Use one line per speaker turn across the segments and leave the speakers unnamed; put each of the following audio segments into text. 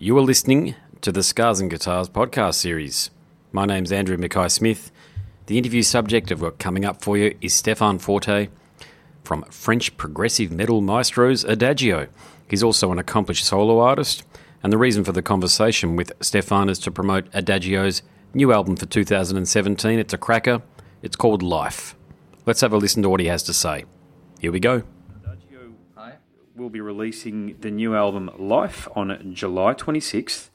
You are listening to the Scars and Guitars podcast series. My name's Andrew Mackay Smith. The interview subject I've got coming up for you is Stéphan Forté from French progressive metal maestros Adagio. He's also an accomplished solo artist, and the reason for the conversation with Stéphan is to promote Adagio's new album for 2017. It's a cracker. It's called Life. Let's have a listen to what he has to say. Here we go will be releasing the new album Life on July 26th.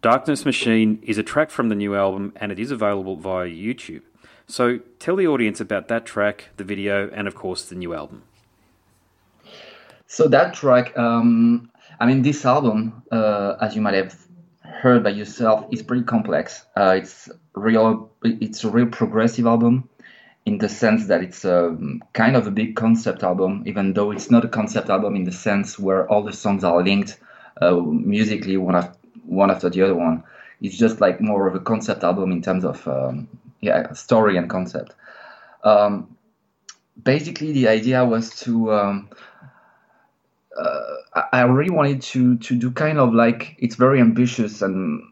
Darkness Machine is a track from the new album and it is available via YouTube. So tell the audience about that track, the video, and of course the new album.
So that track, um, I mean, this album, uh, as you might have heard by yourself, is pretty complex. Uh, it's real. It's a real progressive album in the sense that it's a kind of a big concept album, even though it's not a concept album in the sense where all the songs are linked uh, musically one after one after the other one. It's just like more of a concept album in terms of um, yeah story and concept. Um, basically, the idea was to um, uh, I really wanted to to do kind of like it's very ambitious and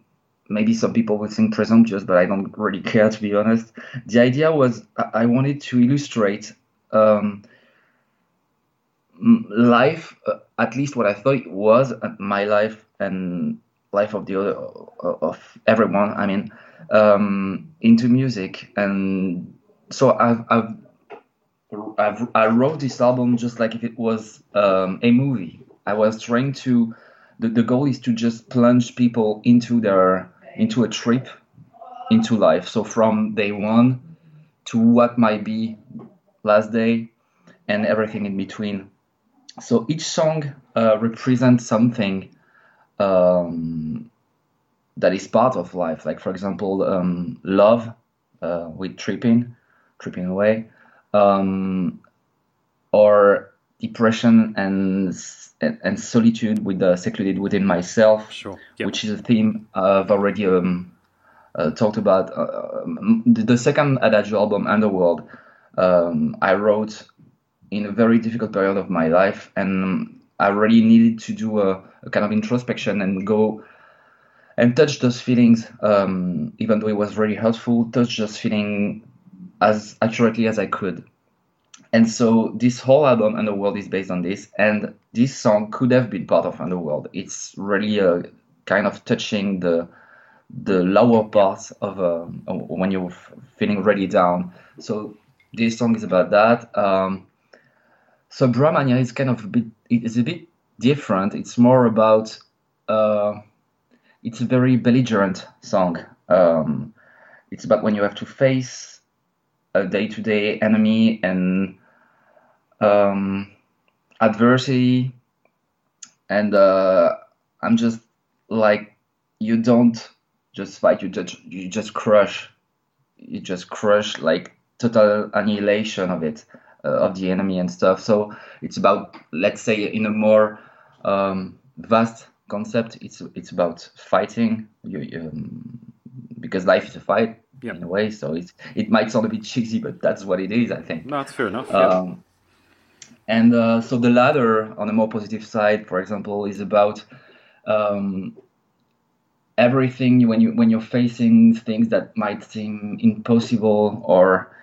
maybe some people would think presumptuous, but I don't really care to be honest. The idea was I wanted to illustrate um, life, uh, at least what I thought it was uh, my life and life of the other uh, of everyone. I mean, um, into music, and so I've, I've I've, i wrote this album just like if it was um, a movie. I was trying to. The, the goal is to just plunge people into their into a trip into life. So from day one to what might be last day and everything in between. So each song uh, represents something um, that is part of life. Like for example, um, love uh, with tripping, tripping away, um, or depression and and, solitude with the secluded within myself,
sure.
yep. which is a theme I've already um, uh, talked about. Uh, um, the, the, second Adagio album, Underworld, um, I wrote in a very difficult period of my life, and I really needed to do a, a kind of introspection and go and touch those feelings, um, even though it was really hurtful, touch those feelings as accurately as I could. And so this whole album, Underworld, is based on this. And this song could have been part of Underworld. It's really a kind of touching the the lower parts of uh, when you're feeling really down. So this song is about that. Um, Subrahmaniam is kind of a bit it's a bit different. It's more about uh, it's a very belligerent song. Um, it's about when you have to face a day-to-day enemy and um, adversity, and uh, I'm just like you don't just fight, you just you just crush, you just crush like total annihilation of it, uh, of the enemy and stuff. So it's about let's say in a more um, vast concept, it's it's about fighting. You, um, because life is a fight
yep.
in a way. So it it might sound a bit cheesy, but that's what it is. I think.
No, that's fair enough.
Um, and uh, so the Ladder, on the more positive side, for example, is about um, everything when you when you're facing things that might seem impossible or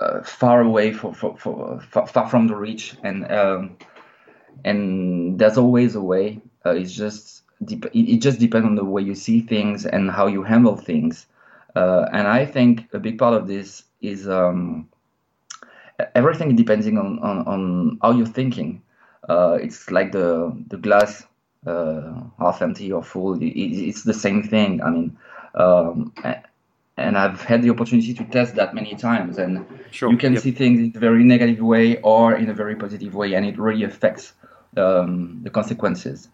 uh, far away for, for, for, far, far from the reach, and um, and there's always a way. Uh, it's just it, it just depends on the way you see things and how you handle things. Uh, and I think a big part of this is um, everything depending on, on, on how you're thinking. Uh, it's like the the glass uh, half empty or full. It, it's the same thing. I mean, um, and I've had the opportunity to test that many times, and
sure.
you can
yep.
see things in a very negative way or in a very positive way, and it really affects um, the consequences.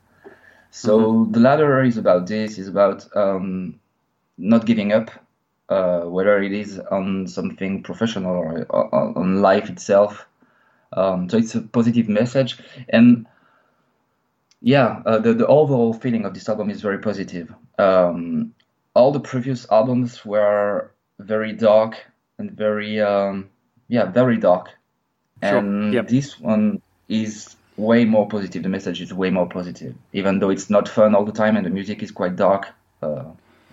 So mm-hmm. the Ladder is about this, is about um, not giving up, uh, whether it is on something professional or on life itself. Um, so it's a positive message, and yeah, uh, the the overall feeling of this album is very positive. Um, all the previous albums were very dark and very um, yeah very dark,
sure.
and
yep.
this one is way more positive. The message is way more positive, even though it's not fun all the time and the music is quite dark uh,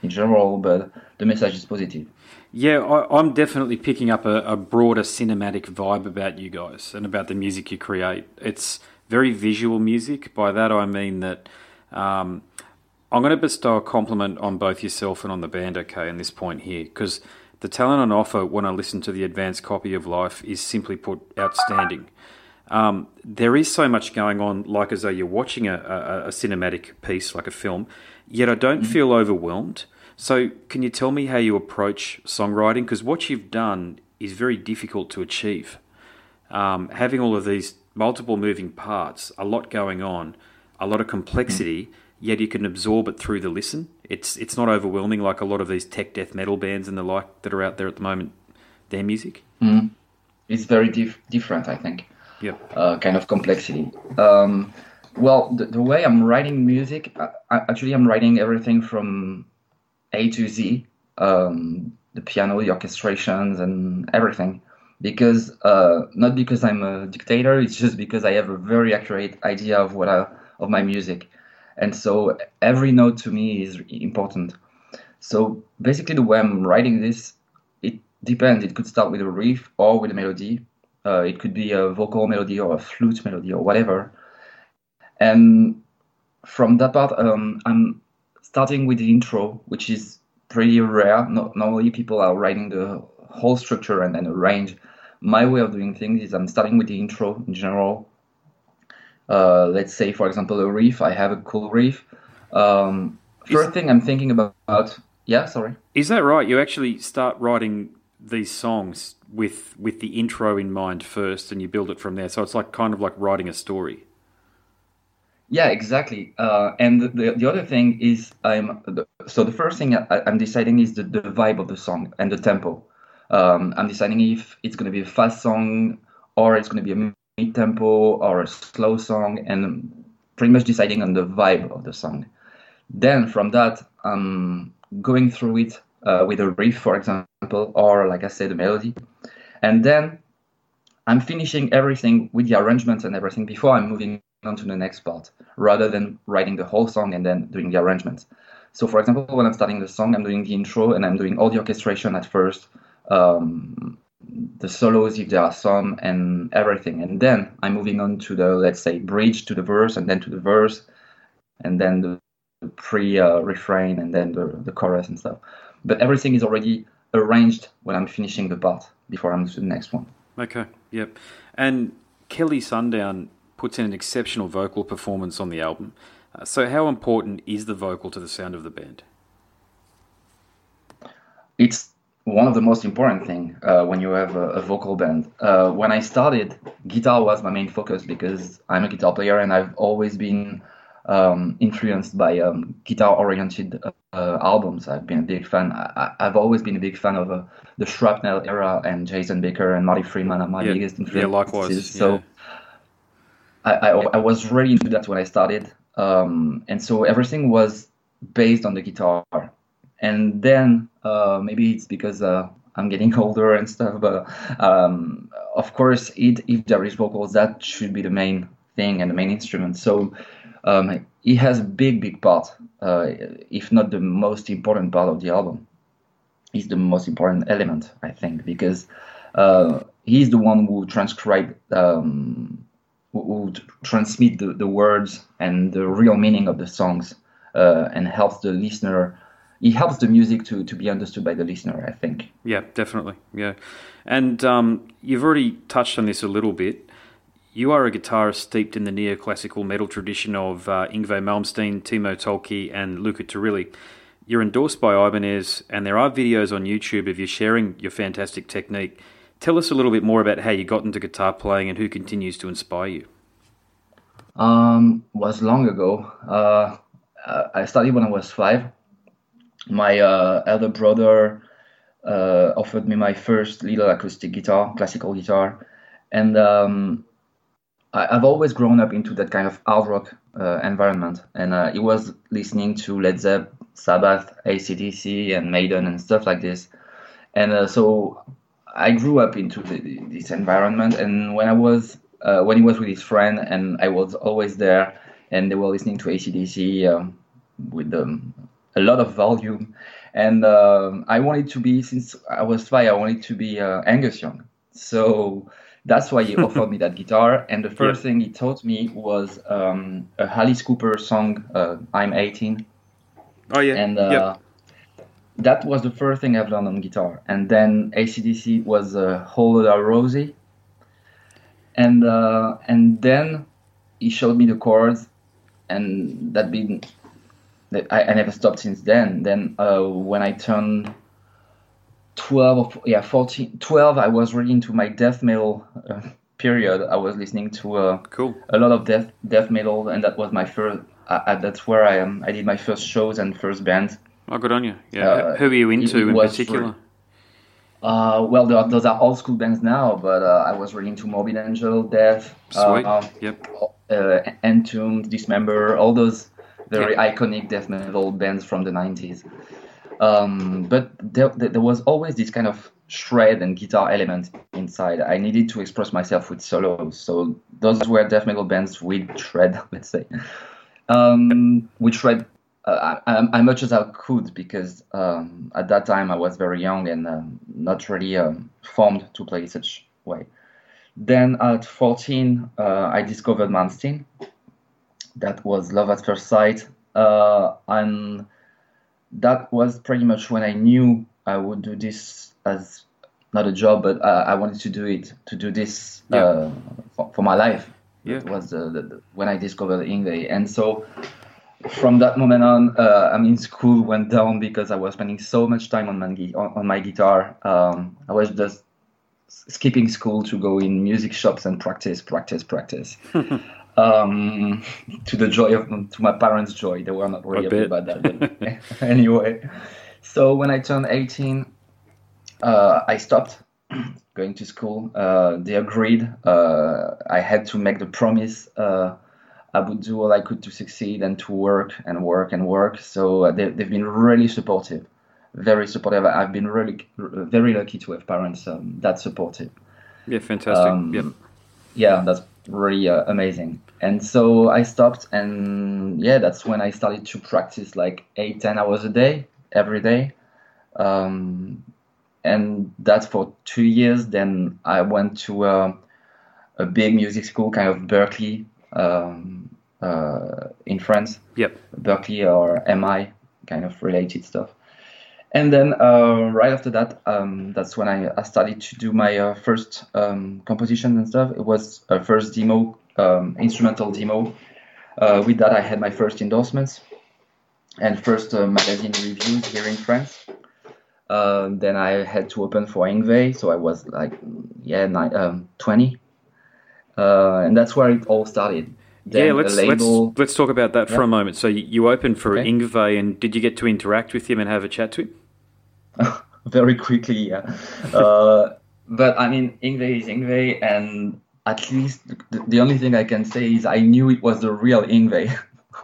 in general. But the message is positive.
Yeah, I, am definitely picking up a, a, broader cinematic vibe about you guys and about the music you create. It's very visual music. By that I mean that um, I'm going to bestow a compliment on both yourself and on the band, okay, in this point here, because the talent on offer when I listen to the advanced copy of Life is simply put outstanding. Um, there is so much going on, like as though you're watching a, a, a cinematic piece, like a film, yet I don't mm-hmm. feel overwhelmed. So, can you tell me how you approach songwriting? Because what you've done is very difficult to achieve. Um, having all of these multiple moving parts, a lot going on, a lot of complexity, mm. yet you can absorb it through the listen. It's it's not overwhelming like a lot of these tech death metal bands and the like that are out there at the moment. Their music.
Mm. It's very dif- different, I think.
Yeah.
Uh, kind of complexity. Um, well, the, the, way I'm writing music, I, actually, I'm writing everything from a to Z, um, the piano, the orchestrations, and everything. Because uh, not because I'm a dictator, it's just because I have a very accurate idea of what I, of my music, and so every note to me is important. So basically, the way I'm writing this, it depends. It could start with a riff or with a melody. Uh, it could be a vocal melody or a flute melody or whatever. And from that part, um, I'm starting with the intro, which is pretty rare. No, normally, people are writing the whole structure and then arrange. My way of doing things is I'm starting with the intro in general. Uh, let's say, for example, a riff. I have a cool riff. Um, first is, thing I'm thinking about. Yeah, sorry.
Is that right? You actually start writing these songs with with the intro in mind first, and you build it from there. So it's like kind of like writing a story.
Yeah, exactly. Uh, and the, the other thing is, I'm so the first thing I, am deciding is the, the vibe of the song and the tempo. Um, I'm deciding if it's going to be a fast song or it's going to be a mid tempo or a slow song, and pretty much deciding on the vibe of the song. Then from that, I'm going through it uh, with a riff, for example, or like I said, a melody, and then I'm finishing everything with the arrangements and everything before I'm moving on to the next part rather than writing the whole song and then doing the arrangements. So, for example, when I'm starting the song, I'm doing the intro and I'm doing all the orchestration at first, um, the solos if there are some, and everything. And then I'm moving on to the, let's say, bridge to the verse and then to the verse, and then the, the pre uh, refrain and then the, the chorus and stuff. But everything is already arranged when I'm finishing the part before I'm to the next one.
Okay, yep. And Kelly Sundown puts in an exceptional vocal performance on the album. Uh, so, how important is the vocal to the sound of the band?
It's one of the most important thing uh, when you have a, a vocal band. Uh, when I started, guitar was my main focus because I'm a guitar player and I've always been um, influenced by um, guitar-oriented uh, albums. I've been a big fan. I, have always been a big fan of uh, the Shrapnel era and Jason Becker and Marty Friedman are my
yeah,
biggest influences.
Yeah, likewise.
So.
Yeah
I, I, I was really into that when I started, um, and so everything was based on the guitar. And then uh, maybe it's because uh, I'm getting older and stuff, but um, of course, it, if there is vocals, that should be the main thing and the main instrument. So um, it has a big, big part, uh, if not the most important part of the album. He's the most important element, I think, because uh, he's the one who transcribed um, who transmit the, the words and the real meaning of the songs uh, and helps the listener it helps the music to, to be understood by the listener i think
yeah definitely yeah and um, you've already touched on this a little bit you are a guitarist steeped in the neoclassical metal tradition of uh, Yngwie Malmsteen, Timo Tolkki, and Luca Turilli. You're endorsed by Ibanez, and there are videos on YouTube of you sharing your fantastic technique. Tell us a little bit more about how you got into guitar playing and who continues to inspire you.
Um, was long ago. Uh, I started when I was five. My uh, elder brother uh, offered me my first little acoustic guitar, classical guitar, and um, I, have always grown up into that kind of hard rock uh, environment. And uh, it was listening to Led Zeppelin, Sabbath, ACDC, and Maiden, and stuff like this. And uh, so I grew up into the, this environment, and when I was uh, when he was with his friend, and I was always there, and they were listening to ACDC um, with um, a lot of volume, and um I wanted to be since I was five, I wanted to be uh, Angus Young, so that's why he offered me that guitar. And the first thing he taught me was um, a Alice Cooper song, uh, "I'm 18."
Oh yeah.
and uh,
yep.
That was the first thing I've learned on guitar. And then ACDC was uh, Whole Lotta Rosie, and uh, and then he showed me the chords, and that been that I, I never stopped since then. Then uh, when I turned 12 or yeah 14 12 I was really into my death metal uh, period I was listening to uh,
Cool.
a lot of death death metal and that was my first uh, uh, that's where I um, I did my first shows and first bands
Oh, good on you. Yeah.
Uh,
Who are you into in particular?
uh, well there are, those are old school bands now but uh, I was really into Morbid Angel Death
Sweet.
uh,
yep.
uh, Entombed Dismember all those very iconic death metal bands from the 90s um, but there, there was always this kind of shred and guitar element inside. I needed to express myself with solos, so those were death metal bands with shred, let's say, um, with shred uh, I, I, much as I could because um, at that time I was very young and um, not really um, formed to play such way. Then at 14, uh, I discovered Malmsteen. That was love at first sight, uh, and that was pretty much when I knew I would do this as not a job, but uh, I wanted to do it to do this
Yeah.
uh, for, for my life.
Yeah.
It was uh, the, the, when I discovered Yngwie, and so from that moment on, uh, I mean, school went down because I was spending so much time on my, on, my guitar. Um, I was just skipping school to go in music shops and practice, practice, practice. um, to the joy of to my parents' joy, they were not really happy about that. Anyway, so when I turned 18, uh, I stopped going to school. Uh, they agreed. Uh, I had to make the promise. I would do all I could to succeed and to work and work and work. So uh, they, they've been really supportive, very supportive. I've been really very lucky to have parents um, that supportive.
Yeah, fantastic.
Um,
yep.
Yeah, that's really uh, amazing. And so I stopped, and yeah, that's when I started to practice like eight, ten hours a day, every day. Um, and that's for two years. Then I went to uh, a big music school, kind of Berklee, um, in France.
Yep.
Berklee or MI, kind of related stuff. And then uh, right after that, um, that's when I, I started to do my uh, first um, composition and stuff. It was a first demo, um, instrumental demo. Uh, with that, I had my first endorsements and first uh, magazine reviews here in France. Uh, then I had to open for Yngwie, so I was like, yeah, ni- um, 20. Uh, and that's where it all started.
Yeah, let's let's let's talk about that for
Yeah.
a moment. So you, you opened for
Okay.
Yngwie, and did you get to interact with him and have a chat to him?
very quickly. Yeah. Uh, but I mean, Yngwie is Yngwie, and at least the, the only thing I can say is I knew it was the real Yngwie.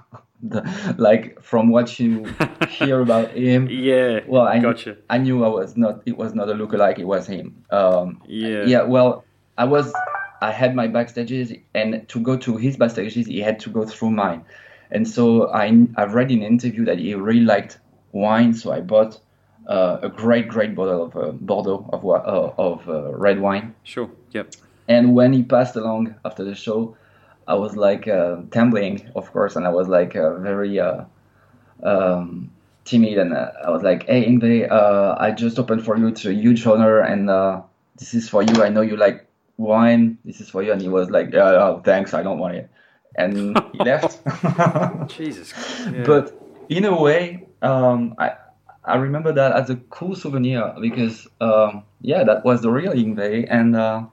the, like from what you hear about him,
Yeah.
well, I
gotcha.
I knew I was not. It was not a lookalike. It was him. Um,
Yeah.
yeah. Well, I was. I had my backstages, and to go to his backstages, he had to go through mine. And so I I've read in an interview that he really liked wine, so I bought uh, a great great bottle of uh, Bordeaux of uh, of uh, red wine.
Sure. Yep.
And when he passed along after the show, I was like uh, trembling, of course, and I was like uh, very uh, um, timid, and uh, I was like, "Hey, Yngwie, uh, I just opened for you. It's a huge honor, and uh, this is for you. I know you like wine. This is for you." And he was like, "Yeah, oh, thanks. I don't want it," and he left.
Jesus. Yeah.
But in a way, um, I I remember that as a cool souvenir because um, yeah, that was the real Yngwie, and uh,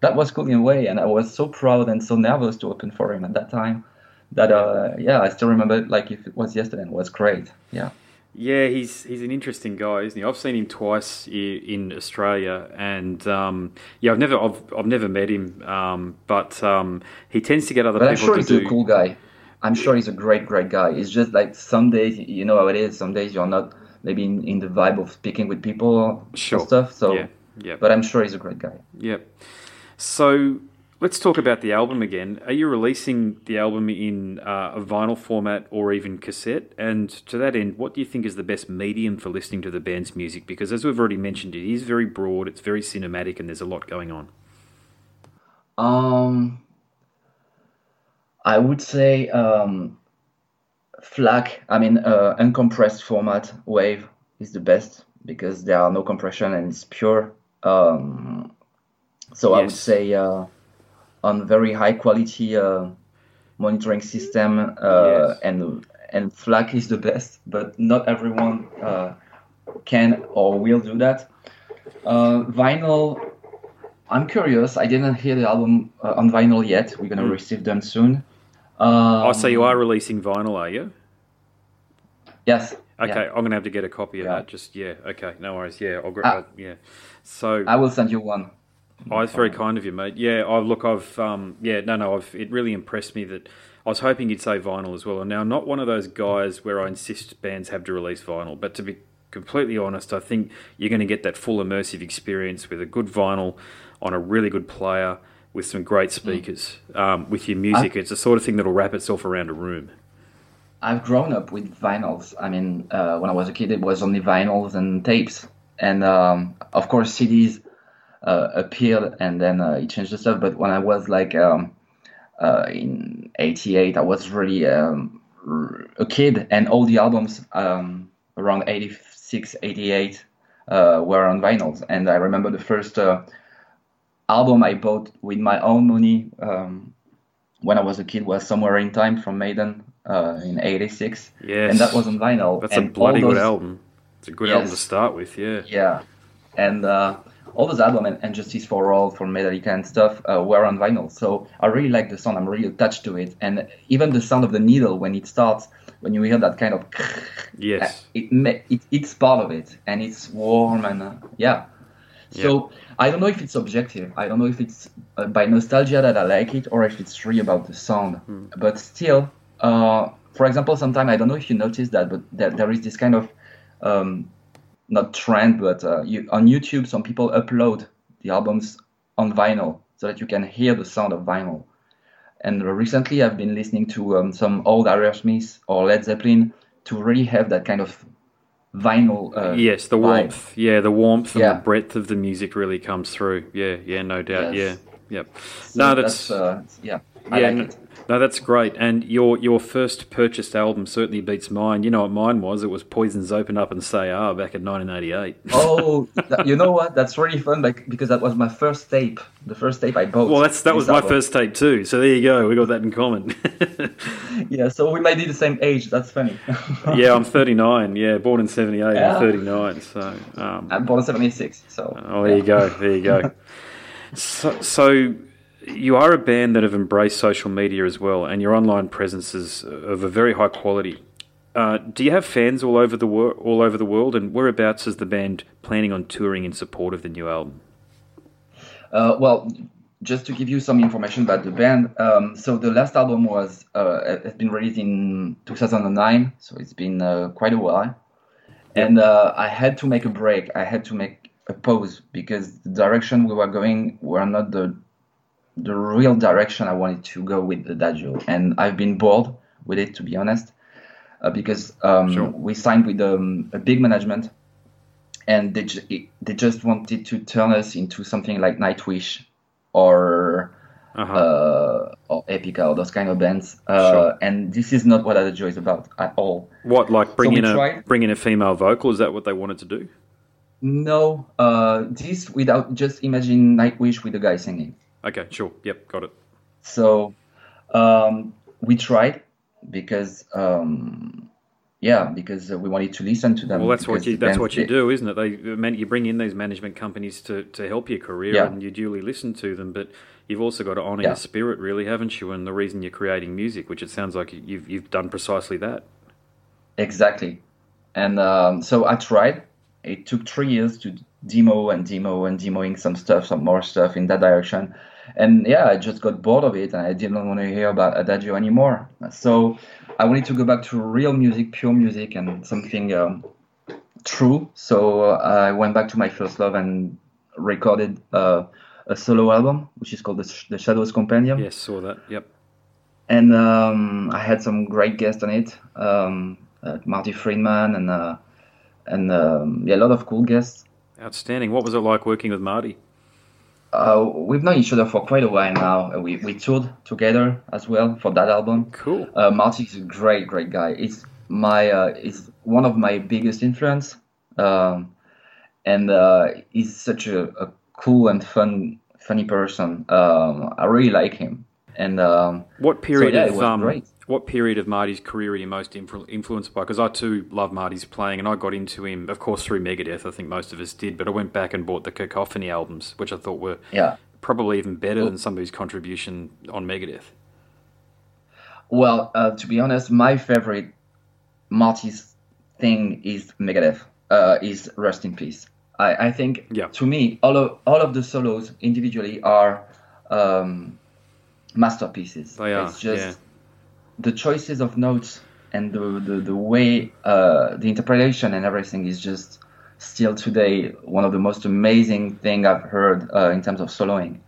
that was cool in a way. And I was so proud and so nervous to open for him at that time. That uh, yeah, I still remember it like if it was yesterday. and It was great. Yeah.
Yeah, he's he's an interesting guy, isn't he? I've seen him twice in Australia, and um, yeah, I've never I've, I've never met him, um, but um, he tends to get other
But I'm
people
sure
to
he's
do.
a cool guy. I'm sure he's a great, great guy. It's just like some days, you know how it is. Some days you're not maybe in, in the vibe of speaking with people
Sure.
and stuff. So,
Yeah, yeah,
but I'm sure he's a great guy.
yeah. So Let's talk about the album again. Are you releasing the album in uh, a vinyl format or even cassette? And to that end, what do you think is the best medium for listening to the band's music? Because as we've already mentioned, it is very broad, it's very cinematic, and there's a lot going on.
Um, I would say um, FLAC, I mean, uh, uncompressed format wave is the best because there are no compression and it's pure. Um, so yes. I would say. Uh, on very high quality uh, monitoring system uh, yes. and and FLAC is the best, but not everyone uh, can or will do that. vinyl, I'm curious. I didn't hear the album on vinyl yet. We're gonna mm. receive them soon.
Um, oh, so you are releasing vinyl, are you?
Yes.
Okay, yeah. I'm gonna have to get a copy of yeah. that. Just yeah, okay, no worries. Yeah, I'll uh, yeah. So
I will send you one.
Oh, it's very kind of you, mate. Yeah, I look, I've um, yeah, no, no, I've it really impressed me that I was hoping you'd say vinyl as well. And now, I'm not one of those guys where I insist bands have to release vinyl, but to be completely honest, I think you're going to get that full immersive experience with a good vinyl on a really good player with some great speakers. Mm. Um, with your music, I, it's the sort of thing that'll wrap itself around a room.
I've grown up with vinyls. I mean, uh, when I was a kid, it was only vinyls and tapes, and um, of course CDs appeared and then uh, he changed the stuff. But when I was like um, uh, in '88, I was really um, a kid, and all the albums um, around '86, '88 uh, were on vinyls. And I remember the first uh, album I bought with my own money um, when I was a kid was Somewhere in Time from Maiden uh, in '86.
Yes,
and that was on vinyl.
That's and a bloody those... good album. It's a good yes. album to start with. Yeah.
Yeah, and all those albums and, and, Justice for All for Metallica and stuff uh, were on vinyl. So I really like the sound. I'm really attached to it, and even the sound of the needle when it starts, when you hear that kind of
yes,
uh, it, it it's part of it, and it's warm and uh, yeah. So yeah. I don't know if it's objective. I don't know if it's uh, by nostalgia that I like it, or if it's really about the sound. Hmm. But still, uh, for example, sometimes I don't know if you noticed that, but there, there is this kind of um, not trend, but uh, you, on YouTube, some people upload the albums on vinyl so that you can hear the sound of vinyl. And recently, I've been listening to um, some old Aerosmith or Led Zeppelin to really have that kind of vinyl. Uh,
yes, the vibe. warmth. Yeah, the warmth and yeah. the breadth of the music really comes through. Yeah, yeah, no doubt. Yes. Yeah, yep.
So no, that's, that's uh, yeah. I
yeah,
like
no, that's great. And your your first purchased album certainly beats mine. You know what mine was? It was Poison's Open Up and Say Ah back in 1988.
oh, you know what? That's really fun because that was my first tape. The first tape I bought.
Well, that's that was album. my first tape too. So there you go. We got that in common.
yeah, so we might be the same age. That's funny.
yeah, I'm 39. Yeah, born in 78. Yeah. I'm 39. So um,
I'm born in 76. So.
Oh, there yeah. you go. There you go. so, so you are a band that have embraced social media as well, and your online presence is of a very high quality. Uh, do you have fans all over the wor- all over the world, and whereabouts is the band planning on touring in support of the new album?
Uh, well, just to give you some information about the band, um, so the last album was uh, has been released in 2009, so it's been uh, quite a while, and uh, I had to make a break. I had to make a pause because the direction we were going were not the the real direction I wanted to go with the Adagio, and I've been bored with it to be honest, uh, because um, sure. we signed with um, a big management, and they ju- they just wanted to turn us into something like Nightwish, or uh-huh. uh, or Epica or those kind of bands, uh, sure. and this is not what Adagio is about at all.
What like bring so in a tried... bring in a female vocal? Is that what they wanted to do?
No, uh, this without just imagine Nightwish with a guy singing.
Okay, sure. Yep, got it.
So um, we tried because um, yeah, because we wanted to listen to them.
Well, that's what you that's what you do, isn't it? They you bring in these management companies to, to help your career, yeah. and you duly listen to them, but you've also got to honour yeah. your spirit, really, haven't you? And the reason you're creating music, which it sounds like you've you've done precisely that.
Exactly, and um, so I tried. It took three years to demo and demo and demoing some stuff, some more stuff in that direction. And yeah, I just got bored of it and I didn't want to hear about Adagio anymore. So I wanted to go back to real music, pure music, and something um, true. So I went back to my first love and recorded uh, a solo album, which is called the, Sh- the Shadows Compendium.
Yes, saw that. Yep.
And um, I had some great guests on it, um, uh, Marty Friedman, and uh, and um, yeah, a lot of cool guests.
Outstanding. What was it like working with Marty?
Uh, we've known each other for quite a while now. Uh, We we toured together as well for that album.
Cool.
Uh, Marty is a great, great guy. He's my uh, he's one of my biggest influence, um, and uh, he's such a, a cool and fun, funny person. Um, I really like him. And um,
What period
yeah, it
of
was
um,
great.
What period of Marty's career are you most influ- influenced by? Because I too love Marty's playing, and I got into him, of course, through Megadeth. I think most of us did, but I went back and bought the Cacophony albums, which I thought were
yeah,
probably even better than some of his contribution on Megadeth.
well, uh, to be honest, my favorite Marty's thing is Megadeth. Uh, is Rust in Peace. I, I think
Yeah.
to me all of all of the solos individually are um, masterpieces.
They are,
It's just
yeah.
The choices of notes and the the, the way uh, the interpretation and everything is just still today one of the most amazing thing I've heard uh, in terms of soloing.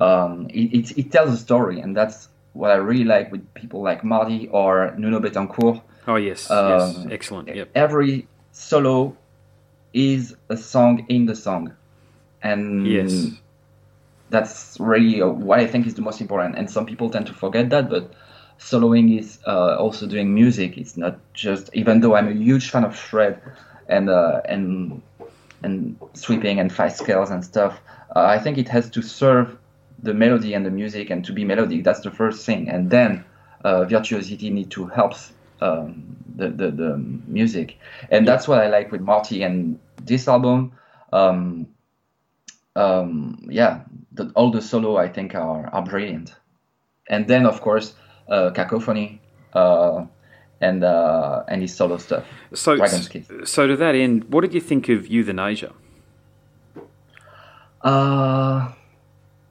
Um, it, it, it tells a story, and that's what I really like with people like Marty or Nuno Bettencourt.
Oh yes, yes,
Um,
excellent. Yep.
Every solo is a song in the song, and
Yes.
that's really uh, what I think is the most important. And some people tend to forget that, but soloing is uh, also doing music. It's not just, even though I'm a huge fan of shred and uh, and and sweeping and fast scales and stuff. Uh, I think it has to serve the melody and the music and to be melodic. That's the first thing, and then uh, virtuosity need to help um, the, the the music, and that's what I like with Marty and this album. Um, um, yeah, the, all the solo I think are, are brilliant. And then of course, cacophony uh, and uh, and his solo stuff.
So, so to that end, what did you think of Euthanasia?
Uh,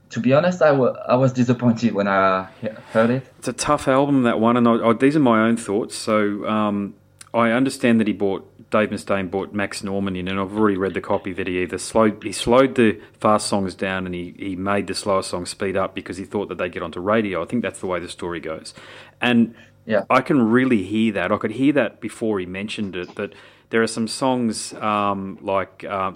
to be honest, I wa- I was disappointed when I heard it.
It's a tough album, that one, and I, I, these are my own thoughts. So um, I understand that he bought Dave Mustaine bought Max Norman in, and I've already read the copy that he either slowed he slowed the fast songs down and he, he made the slower songs speed up because he thought that they'd get onto radio. I think that's the way the story goes, and
Yeah.
I can really hear that. I could hear that before he mentioned it. That there are some songs um, like uh,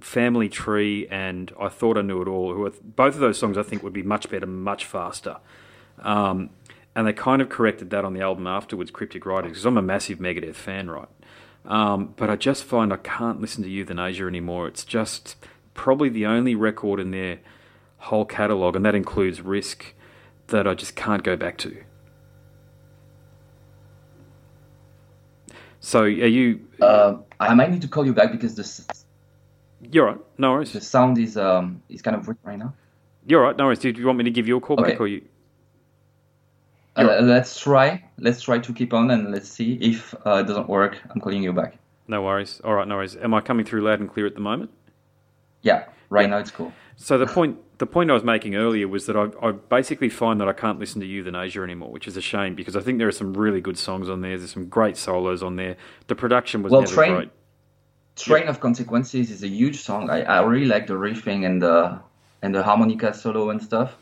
Family Tree and I Thought I Knew It All. Who are, both of those songs I think would be much better, much faster. Um, and they kind of corrected that on the album afterwards, Cryptic Writings, because I'm a massive Megadeth fan, right? Um, but I just find I can't listen to Euthanasia anymore. It's just probably the only record in their whole catalogue, and that includes Risk, that I just can't go back to. So, are you?
Uh, I might need to call you back because the s-
You're right. No worries.
the sound is um is kind of weird right now.
You're right. No worries. Do you want me to give you a call
Okay.
back, or you?
Uh, let's try. Let's try to keep on and let's see if uh, it doesn't work. I'm calling you back.
No worries. All right. No worries. Am I coming through loud and clear at the moment?
Yeah, right now it's cool.
So the point the point I was making earlier was that I, I basically find that I can't listen to Euthanasia anymore, which is a shame because I think there are some really good songs on there. There's some great solos on there. The production was
Well,
never
Train-
great.
Train of Consequences is a huge song. I, I really like the riffing and the and the harmonica solo and stuff.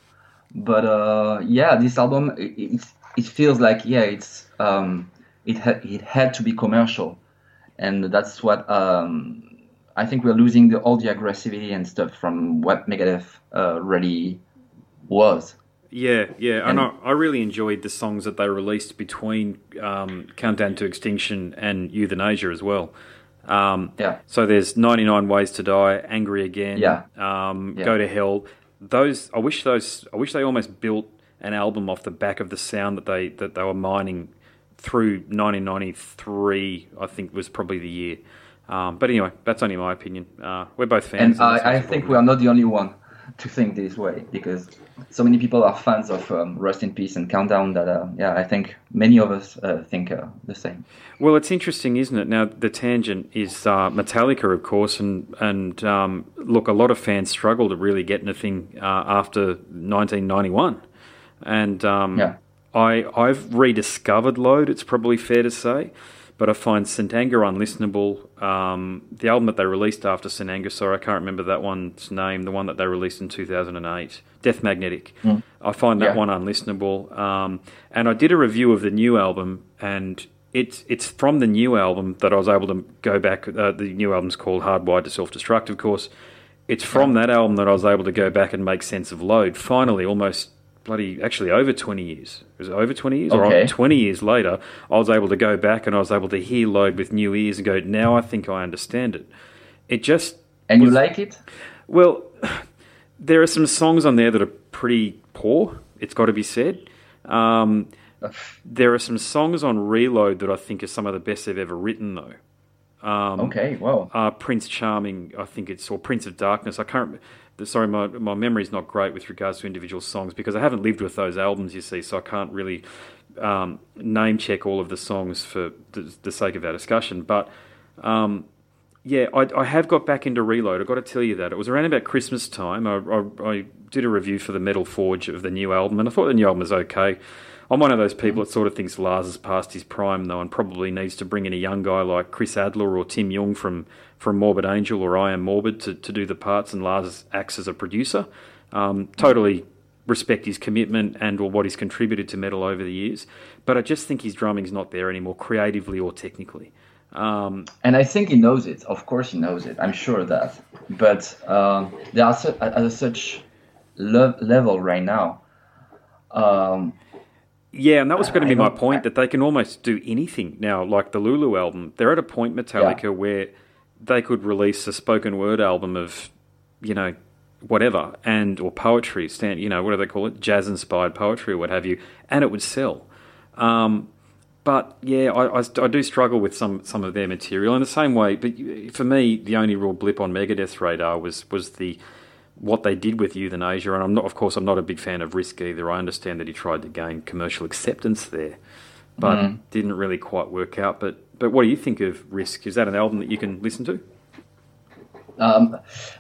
But uh, yeah, this album it, it, it feels like yeah, it's um, it had it had to be commercial, and that's what um, I think we're losing the all the aggressivity and stuff from what Megadeth uh, really was.
Yeah, yeah, and,
And-
I, I really enjoyed the songs that they released between um, Countdown to Extinction and Euthanasia as well. Um,
Yeah.
So there's 99 Ways to Die, Angry Again,
Yeah.
Um,
Yeah.
Go to Hell. Those I wish those I wish they almost built an album off the back of the sound that they that they were mining through 1993. I think was probably the year. Um, but anyway, that's only my opinion. Uh, we're both fans.
And
that's
I, I think we are not the only one to think this way because so many people are fans of um, Rust in Peace and Countdown that uh, yeah I think many of us uh, think uh, the same.
Well, it's interesting, isn't it? Now, the tangent is uh, Metallica, of course, and and um, look, a lot of fans struggle to really get anything uh, after 1991, and um,
Yeah.
I I've rediscovered Load. It's probably fair to say, but I find St Anger unlistenable. Um, the album that they released after St Anger, sorry, I can't remember that one's name, the one that they released in 2008, Death Magnetic.
Mm.
I find that
Yeah.
one unlistenable. Um, and I did a review of the new album, and it's it's from the new album that I was able to go back. Uh, the new album's called Hardwired to Self Destruct, of course. It's from that album that I was able to go back and make sense of Load. Finally, almost bloody, actually over 20 years. Was it over 20 years?
Okay.
Or 20 years later, I was able to go back and I was able to hear Load with new ears and go, now I think I understand it. It just
And you like it?
well, there are some songs on there that are pretty poor. It's got to be said. Um, there are some songs on Reload that I think are some of the best they've ever written, though. Um,
Okay, well,
uh, Prince Charming, I think it's, or Prince of Darkness. I can't. Sorry, my my memory's not great with regards to individual songs because I haven't lived with those albums, you see, so I can't really um, name check all of the songs for the, the sake of our discussion. But um, yeah, I, I have got back into Reload. I've got to tell you that. It was around about Christmas time. I, I, I did a review for the Metal Forge of the new album, and I thought the new album was okay. I'm one of those people that sort of thinks Lars has passed his prime, though, and probably needs to bring in a young guy like Chris Adler or Tim Yeung from, from Morbid Angel or I Am Morbid to, to do the parts, and Lars acts as a producer. Um, totally respect his commitment and or what he's contributed to metal over the years, but I just think his drumming's not there anymore, creatively or technically. Um,
and I think he knows it. Of course, he knows it. I'm sure of that. But um, they are su- at a such lo- level right now. Um,
Yeah, and that was going to be my point that they can almost do anything now. Like the Lulu album, they're at a point Metallica where they could release a spoken word album of, you know, whatever and or poetry, stand, you know, what do they call it, jazz inspired poetry or what have you, and it would sell. Um, but yeah, I, I, I do struggle with some some of their material in the same way. But for me, the only real blip on Megadeth's radar was was the what they did with euthanasia, and I'm not, of course, I'm not a big fan of Risk either. I understand that he tried to gain commercial acceptance there, but didn't really quite work out. But but what do you think of Risk? Is that an album that you can listen to?
um,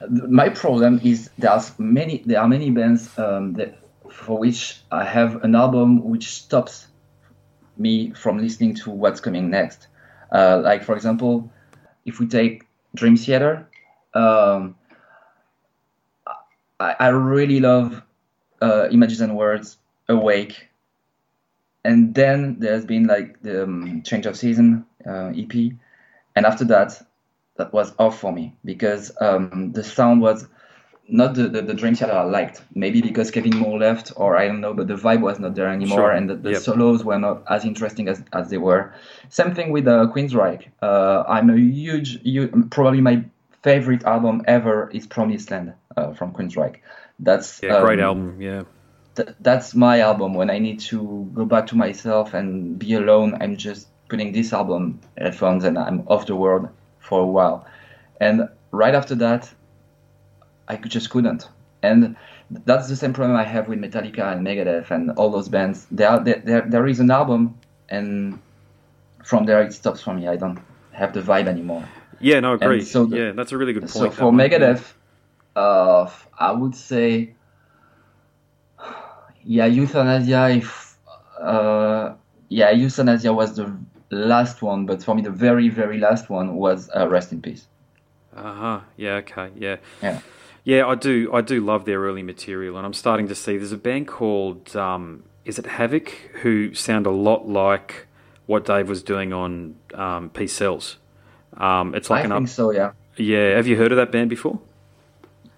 my problem is there's many there are many bands um, that, for which I have an album which stops me from listening to what's coming next. Uh, like for example, if we take Dream Theater, um, I, I really love uh, Images and Words, Awake, and then there's been like the um, Change of Season uh, EP, and after that, that was off for me because um, the sound was not the, the, the Dream Theater I liked. Maybe because Kevin Moore left, or I don't know, but the vibe was not there anymore,
Sure.
and the, the
Yep.
solos were not as interesting as, as they were. Same thing with uh, Queensryche. Uh, I'm a huge, huge, probably my favorite album ever is Promised Land uh, from Queensryche. That's
Yeah, great
um,
album. Yeah,
th- that's my album. When I need to go back to myself and be alone, I'm just putting this album headphones and I'm off the world for a while. And right after that, I could- just couldn't. And that's the same problem I have with Metallica and Megadeth and all those bands. There, there, there is an album, and from there it stops for me. I don't have the vibe anymore.
Yeah, no, agree.
so the-
yeah, that's a really good point.
So for. Megadeth, uh, I would say, yeah, Euthanasia. If uh, yeah, Euthanasia was the last one, but for me, the very very last one was uh, Rust in Peace.
Uh huh. Yeah. Okay. Yeah.
Yeah.
Yeah, I do. I do love their early material, and I'm starting to see. There's a band called um, is it Havok who sound a lot like what Dave was doing on um, Peace Sells. Um, it's like
I
an
think
up.
so. Yeah.
Yeah, have you heard of that band before?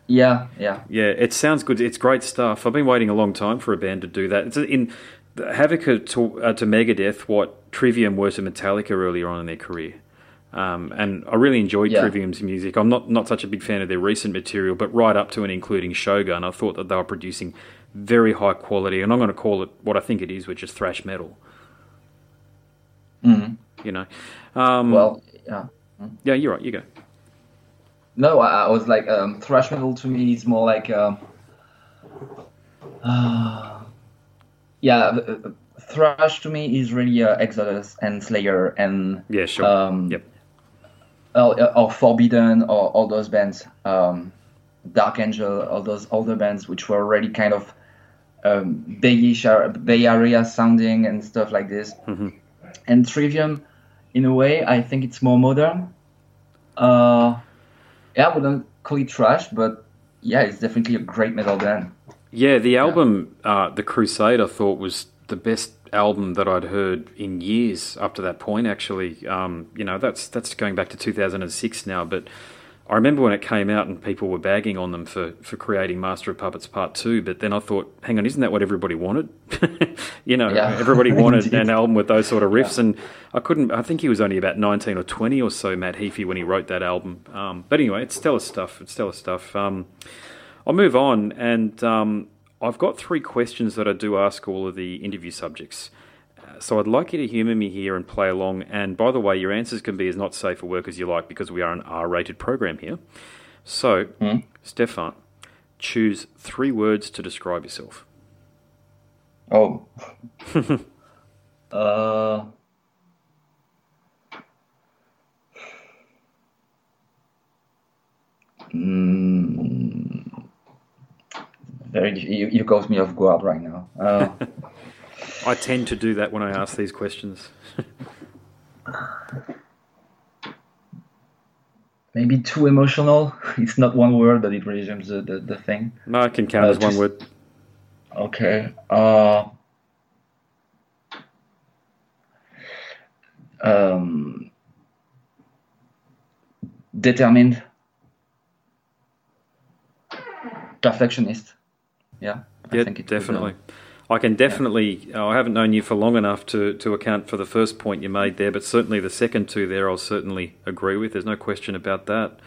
Yeah. Yeah.
Yeah, it sounds good. It's great stuff. I've been waiting a long time for a band to do that. It's in Havok to, uh, to Megadeth what Trivium were to Metallica earlier on in their career. Um, and I really enjoyed
Yeah.
Trivium's music. I'm not not such a big fan of their recent material, but right up to and including Shogun, I thought that they were producing very high quality, and I'm going to call it what I think it is, which is thrash metal.
Mhm.
You know, um,
Well. Yeah.
Yeah, you're right. You go.
No, I, I was like, um, thrash metal to me is more like, um, yeah, uh, uh, thrash to me is really uh, Exodus and Slayer and
Yeah, sure.
Um,
yep.
or, or Forbidden or all those bands, um, Dark Angel, all those older bands which were already kind of um, Bayish, Bay Area sounding and stuff like this.
Mhm.
And Trivium in a way, I think it's more modern. Uh, yeah, I wouldn't call it trash, but yeah, it's definitely a great metal band.
Yeah, the album, uh, The Crusade, I thought was the best album that I'd heard in years up to that point. Actually, um, you know, that's that's going back to 2006 now, but I remember when it came out and people were bagging on them for, for creating Master of Puppets Part 2, but then I thought, hang on, isn't that what everybody wanted? you know, yeah. everybody wanted an album with those sort of riffs, yeah. and I couldn't, I think he was only about 19 or 20 or so, Matt Heafy, when he wrote that album. Um, but anyway, it's stellar stuff. It's stellar stuff. Um, I'll move on, and um, I've got three questions that I do ask all of the interview subjects. So I'd like you to humour me here and play along. And by the way, your answers can be as not safe for work as you like because we are an R-rated program here. So, mm. Stéphan, choose three words to describe yourself.
Oh. uh. Mm, very. You, you caught me off guard right now. Uh,
I tend to do that when I ask these questions.
Maybe too emotional. It's not one word, but it resumes the, the, the thing.
No, I can count uh, as one word.
Okay. Uh, um, determined. Perfectionist. Yeah.
I yeah, definitely. Would, uh, I can definitely. I haven't known you for long enough to, to account for the first point you made there, but certainly the second two there, I'll certainly agree with. There's no question about that.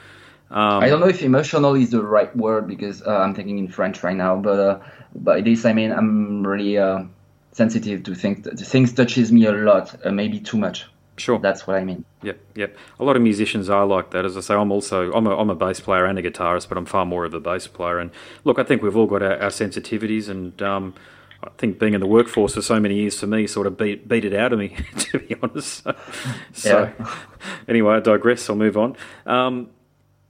Um, I don't know if emotional is the right word because uh, I'm thinking in French right now, but uh, by this I mean I'm really uh, sensitive to things. Things touches me a lot, uh, maybe too much.
Sure,
that's what I mean.
Yep, yep. A lot of musicians are like that. As I say, I'm also I'm a, I'm a bass player and a guitarist, but I'm far more of a bass player. And look, I think we've all got our, our sensitivities, and um, I think being in the workforce for so many years for me sort of beat beat it out of me, to be honest. So, so anyway, I digress. I'll move on. Um,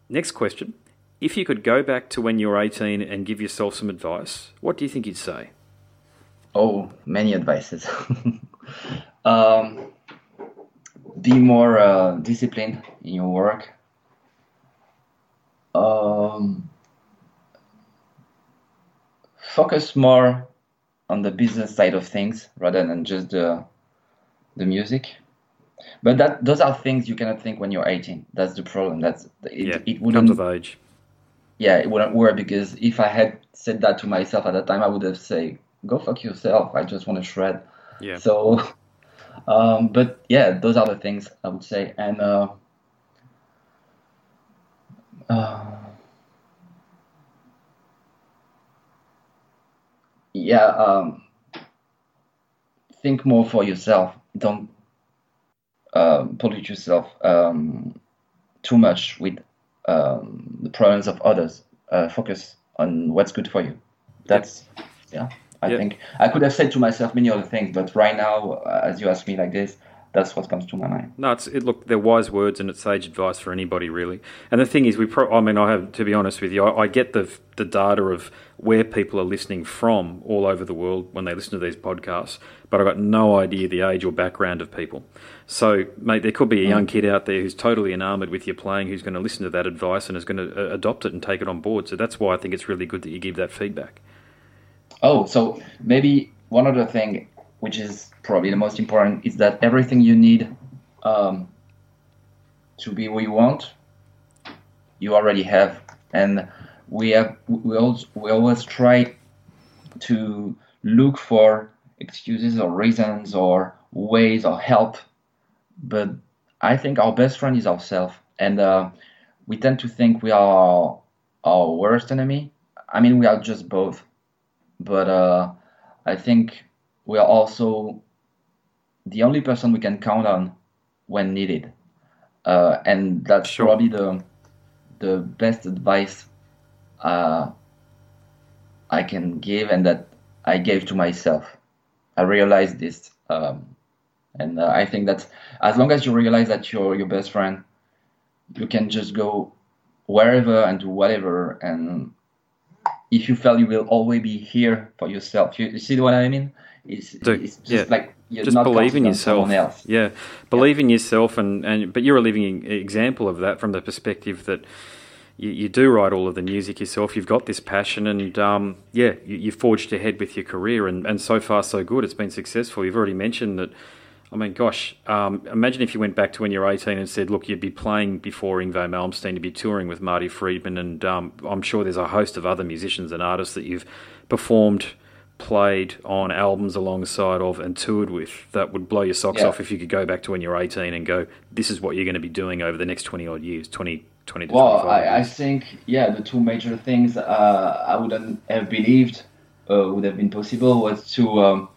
next question: If you could go back to when you were eighteen and give yourself some advice, what do you think you'd say?
Oh, many advices. um, be more uh, disciplined in your work. Um, focus more on the business side of things rather than just the the music. But that those are things you cannot think when you're 18. That's the problem. That's
it, yeah, it wouldn't of age.
Yeah, it wouldn't work because if I had said that to myself at that time, I would have said, "Go fuck yourself. I just want to shred."
Yeah.
So, um, but yeah, those are the things I would say, and. Uh, uh, yeah, um, think more for yourself. Don't uh, pollute yourself um, too much with um, the problems of others. Uh, focus on what's good for you. That's yeah. I yep. think I could have said to myself many other things, but right now, uh, as you ask me like this, that's what comes to my mind.
No, it's it, look, they're wise words and it's sage advice for anybody really. And the thing is, we pro- I mean, I have to be honest with you, I, I, get the the data of where people are listening from all over the world when they listen to these podcasts, but I've got no idea the age or background of people. So, mate, there could be a young kid out there who's totally enamored with your playing, who's going to listen to that advice and is going to uh, adopt it and take it on board. So that's why I think it's really good that you give that feedback.
Oh, so maybe one other thing which is probably the most important, is that everything you need um, to be where you want, you already have. And we have we always, we always try to look for excuses or reasons or ways or help, but I think our best friend is ourselves, and uh, we tend to think we are our worst enemy. I mean, we are just both, but uh, I think we are also the only person we can count on when needed. Uh, and that's sure. probably the the best advice uh, I can give, and that I gave to myself. I realized this, um, and uh, I think that as long as you realize that you're your best friend, you can just go wherever and do whatever. And if you fail, you will always be here for yourself. You, you see what I mean? It's, it's just yeah. like you're
just
not
believe in yourself.
someone else.
Yeah, believe in yourself, and, and but you're a living example of that from the perspective that you, you do write all of the music yourself. You've got this passion, and um, yeah, you, you forged ahead with your career, and, and so far so good. It's been successful. You've already mentioned that. I mean, gosh, um, imagine if you went back to when you're 18 and said, look, you'd be playing before Yngwie Malmsteen, to be touring with Marty Friedman, and um, I'm sure there's a host of other musicians and artists that you've performed played on albums alongside of and toured with that would blow your socks
Yeah.
off if you could go back to when you're 18 and go, this is what you're going to be doing over the next 20 odd years, 20, 20 to
Well,
25
I, I think yeah, the two major things uh, I wouldn't have believed uh, would have been possible was to um,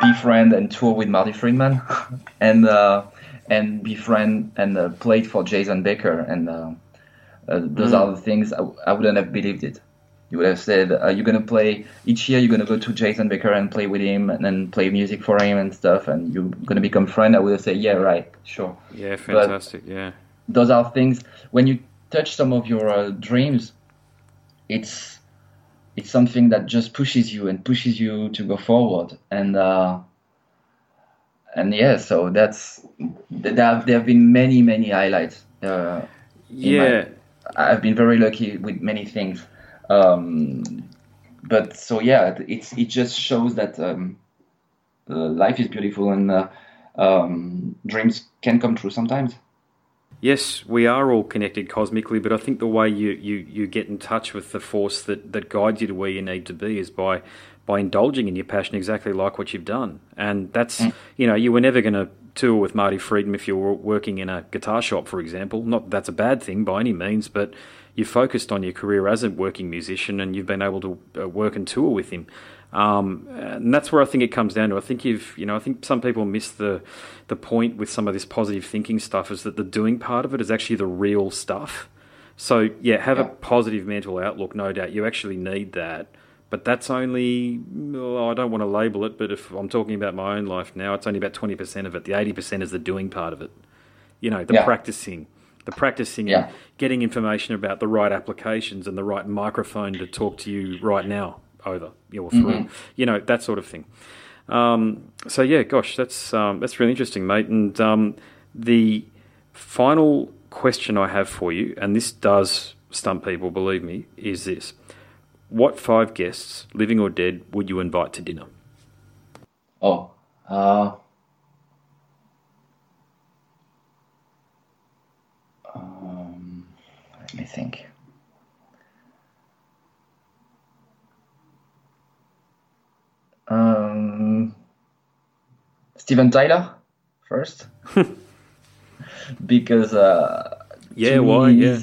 befriend and tour with Marty Friedman, and uh, and befriend and uh, played for Jason Becker, and uh, uh, those
Mm.
are the things I, I wouldn't have believed it. You would have said uh, you're gonna play each year. You're gonna go to Jason Becker and play with him, and then play music for him and stuff, and you're gonna become friend. I would have said yeah, right, sure
Yeah, fantastic. yeah.
those are things when you touch some of your uh, dreams it's it's something that just pushes you and pushes you to go forward and uh and yeah so that's there have, there have been many many highlights uh,
Yeah.
I've been very lucky with many things. Um, but so yeah, it's it just shows that um, uh, life is beautiful and uh, um, dreams can come true sometimes.
Yes, we are all connected cosmically, but I think the way you, you, you get in touch with the force that, that guides you to where you need to be is by by indulging in your passion exactly like what you've done. And that's, you know, you were never going to tour with Marty Friedman if you were working in a guitar shop, for example. Not that that's a bad thing by any means, but you focused on your career as a working musician and you've been able to uh, work and tour with him. Um, and that's where I think it comes down to. I think you've, you know, I think some people miss the the point with some of this positive thinking stuff is that the doing part of it is actually the real stuff. So yeah, have a positive mental outlook. No doubt, you actually need that. But that's only, I don't want to label it, but if I'm talking about my own life now, it's only about 20% of it. The 80% is the doing part of it. You know, the
Yeah.
practicing, the practicing
Yeah.
and getting information about the right applications and the right microphone to talk to you right now over or through, you know, that sort of thing. Um, so yeah, gosh, that's um, that's really interesting, mate. And um, the final question I have for you, and this does stump people, believe me, is this: What five guests, living or dead, would you invite to dinner?
Oh, uh, um, let me think. Um, Steven Tyler first, because uh,
Yeah, why? Yeah,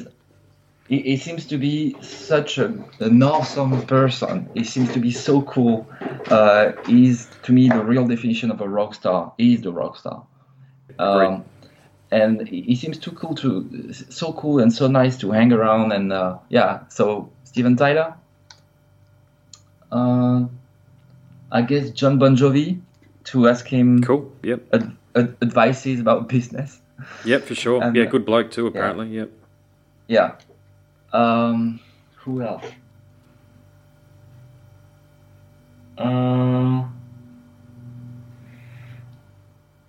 he, he seems to be such a, an awesome person. He seems to be so cool. Uh, he's to me the real definition of a rock star. He's the rock star. Um, and he he seems too cool to so cool and so nice to hang around and uh, yeah. So Steven Tyler. Uh, I guess John Bon Jovi to ask him
cool. Yep,
ad- ad- advices about business.
yep, for sure.
And,
yeah, good bloke too. Apparently, yep.
Yeah. Um, who else? Uh,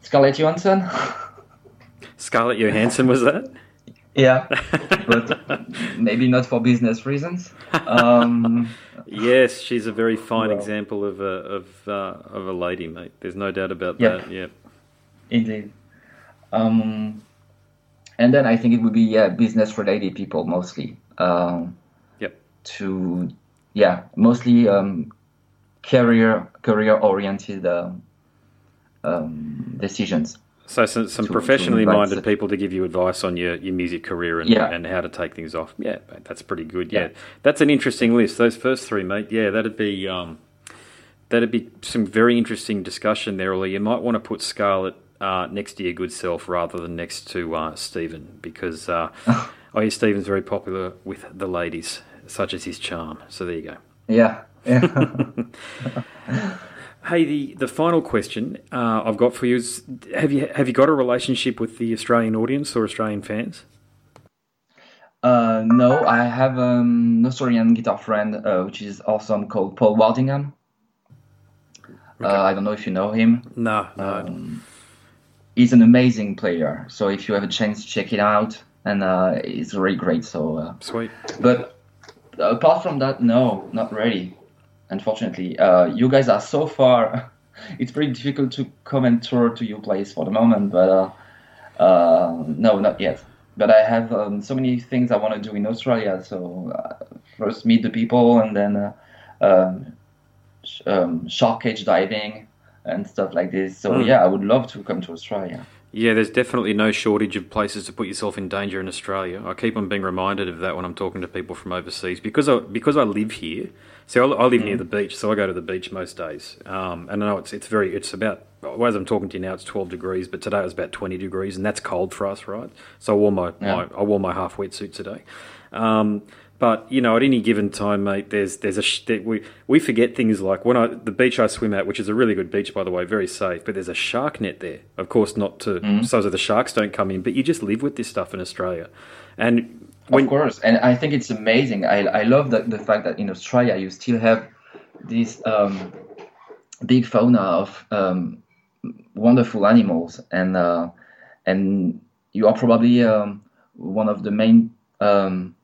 Scarlett Johansson.
Scarlett Johansson was that?
yeah, but maybe not for business reasons. Um,
Yes, she's a very fine
Well.
example of a of uh, of a lady, mate. There's no doubt about
Yep.
that. Yeah,
indeed. Um, and then I think it would be yeah business related people mostly. Um,
Yep.
To yeah mostly um, career career oriented um, um, decisions.
So some, some
To-
professionally
to
minded people to give you advice on your, your music career and,
Yeah.
and how to take things off. Yeah, that's pretty good. Yeah.
Yeah.
that's an interesting list. Those first three, mate. Yeah, that'd be um, that'd be some very interesting discussion there. Or you might want to put Scarlett uh, next to your good self rather than next to uh, Steven because uh, oh yeah, Steven's very popular with the ladies, such as his charm. So there you go.
Yeah. Yeah.
Hey, the, the final question uh, I've got for you is: Have you have you got a relationship with the Australian audience or Australian fans?
Uh, no, I have um, an Australian guitar friend, uh, which is awesome, called Paul Wardingham. Uh, I don't know if you know him.
No, no.
He's an amazing player. So if you have a chance, check it out. And uh, it's really great. So uh,
Sweet.
But apart from that, no, not really. Unfortunately, uh, you guys are so far. It's pretty difficult to come and tour to your place for the moment, but uh, uh, no, not yet. But I have um, so many things I want to do in Australia. So uh, first meet the people, and then uh, um, sh- um, shark cage diving and stuff like this. So
Mm.
yeah, I would love to come to Australia.
Yeah, there's definitely no shortage of places to put yourself in danger in Australia. I keep on being reminded of that when I'm talking to people from overseas because I because I live here. See, I, I live near the beach, so I go to the beach most days. Um, and I know it's it's very it's about well, as I'm talking to you now, it's 12 degrees, but today it was about 20 degrees, and that's cold for us, right? So I wore my,
Yeah.
my I wore my half wetsuit today. Um, but you know, at any given time, mate, there's there's a sh- we we forget things like when I the beach I swim at, which is a really good beach by the way, very safe. But there's a shark net there, of course, not to so that the sharks don't come in. But you just live with this stuff in Australia, and when
of course, and I think it's amazing. I, I love the, the fact that in Australia you still have this um, big fauna of um, wonderful animals, and uh, and you are probably um, one of the main um,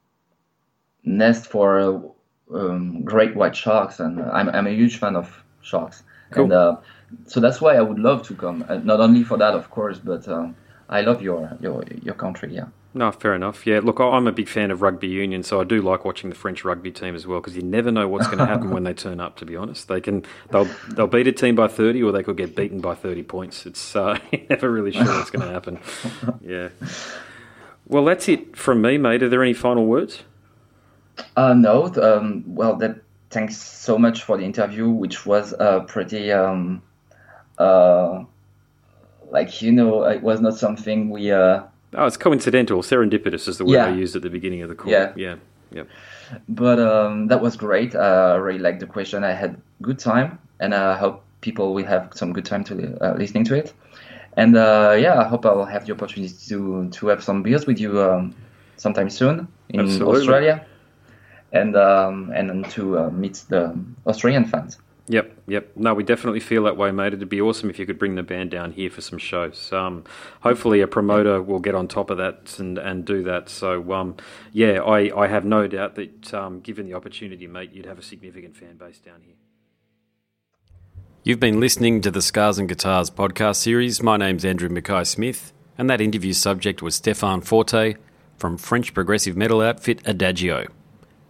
nest for um, great white sharks, and I'm I'm a huge fan of sharks,
Cool.
and uh, so that's why I would love to come. Uh, not only for that, of course, but um, I love your your your country. Yeah.
No, fair enough. Yeah, look, I'm a big fan of rugby union, so I do like watching the French rugby team as well because you never know what's going to happen when they turn up. To be honest, they can they'll they'll beat a team by 30, or they could get beaten by 30 points. It's uh, never really sure what's going to happen. Yeah. Well, that's it from me, mate. Are there any final words?
Uh, no, um, well, that thanks so much for the interview, which was uh, pretty, um, uh, like you know, it was not something we. Uh,
Oh, it's coincidental. Serendipitous is the word I used at the beginning of the call.
Yeah.
yeah, yeah.
but um, that was great. Uh, I really liked the question. I had good time, and I hope people will have some good time to uh, listening to it. And uh, yeah, I hope I'll have the opportunity to to have some beers with you um, sometime soon in
Absolutely.
Australia, and um, and to uh, meet the Australian fans.
Yep, yep. No, we definitely feel that way, mate. It'd be awesome if you could bring the band down here for some shows. Um, hopefully, a promoter will get on top of that and, and do that. So, um, yeah, I, I have no doubt that um, given the opportunity, mate, you'd have a significant fan base down here. You've been listening to the Scars and Guitars podcast series. My name's Andrew Mackay Smith, and that interview subject was Stéphan Forté from French progressive metal outfit Adagio.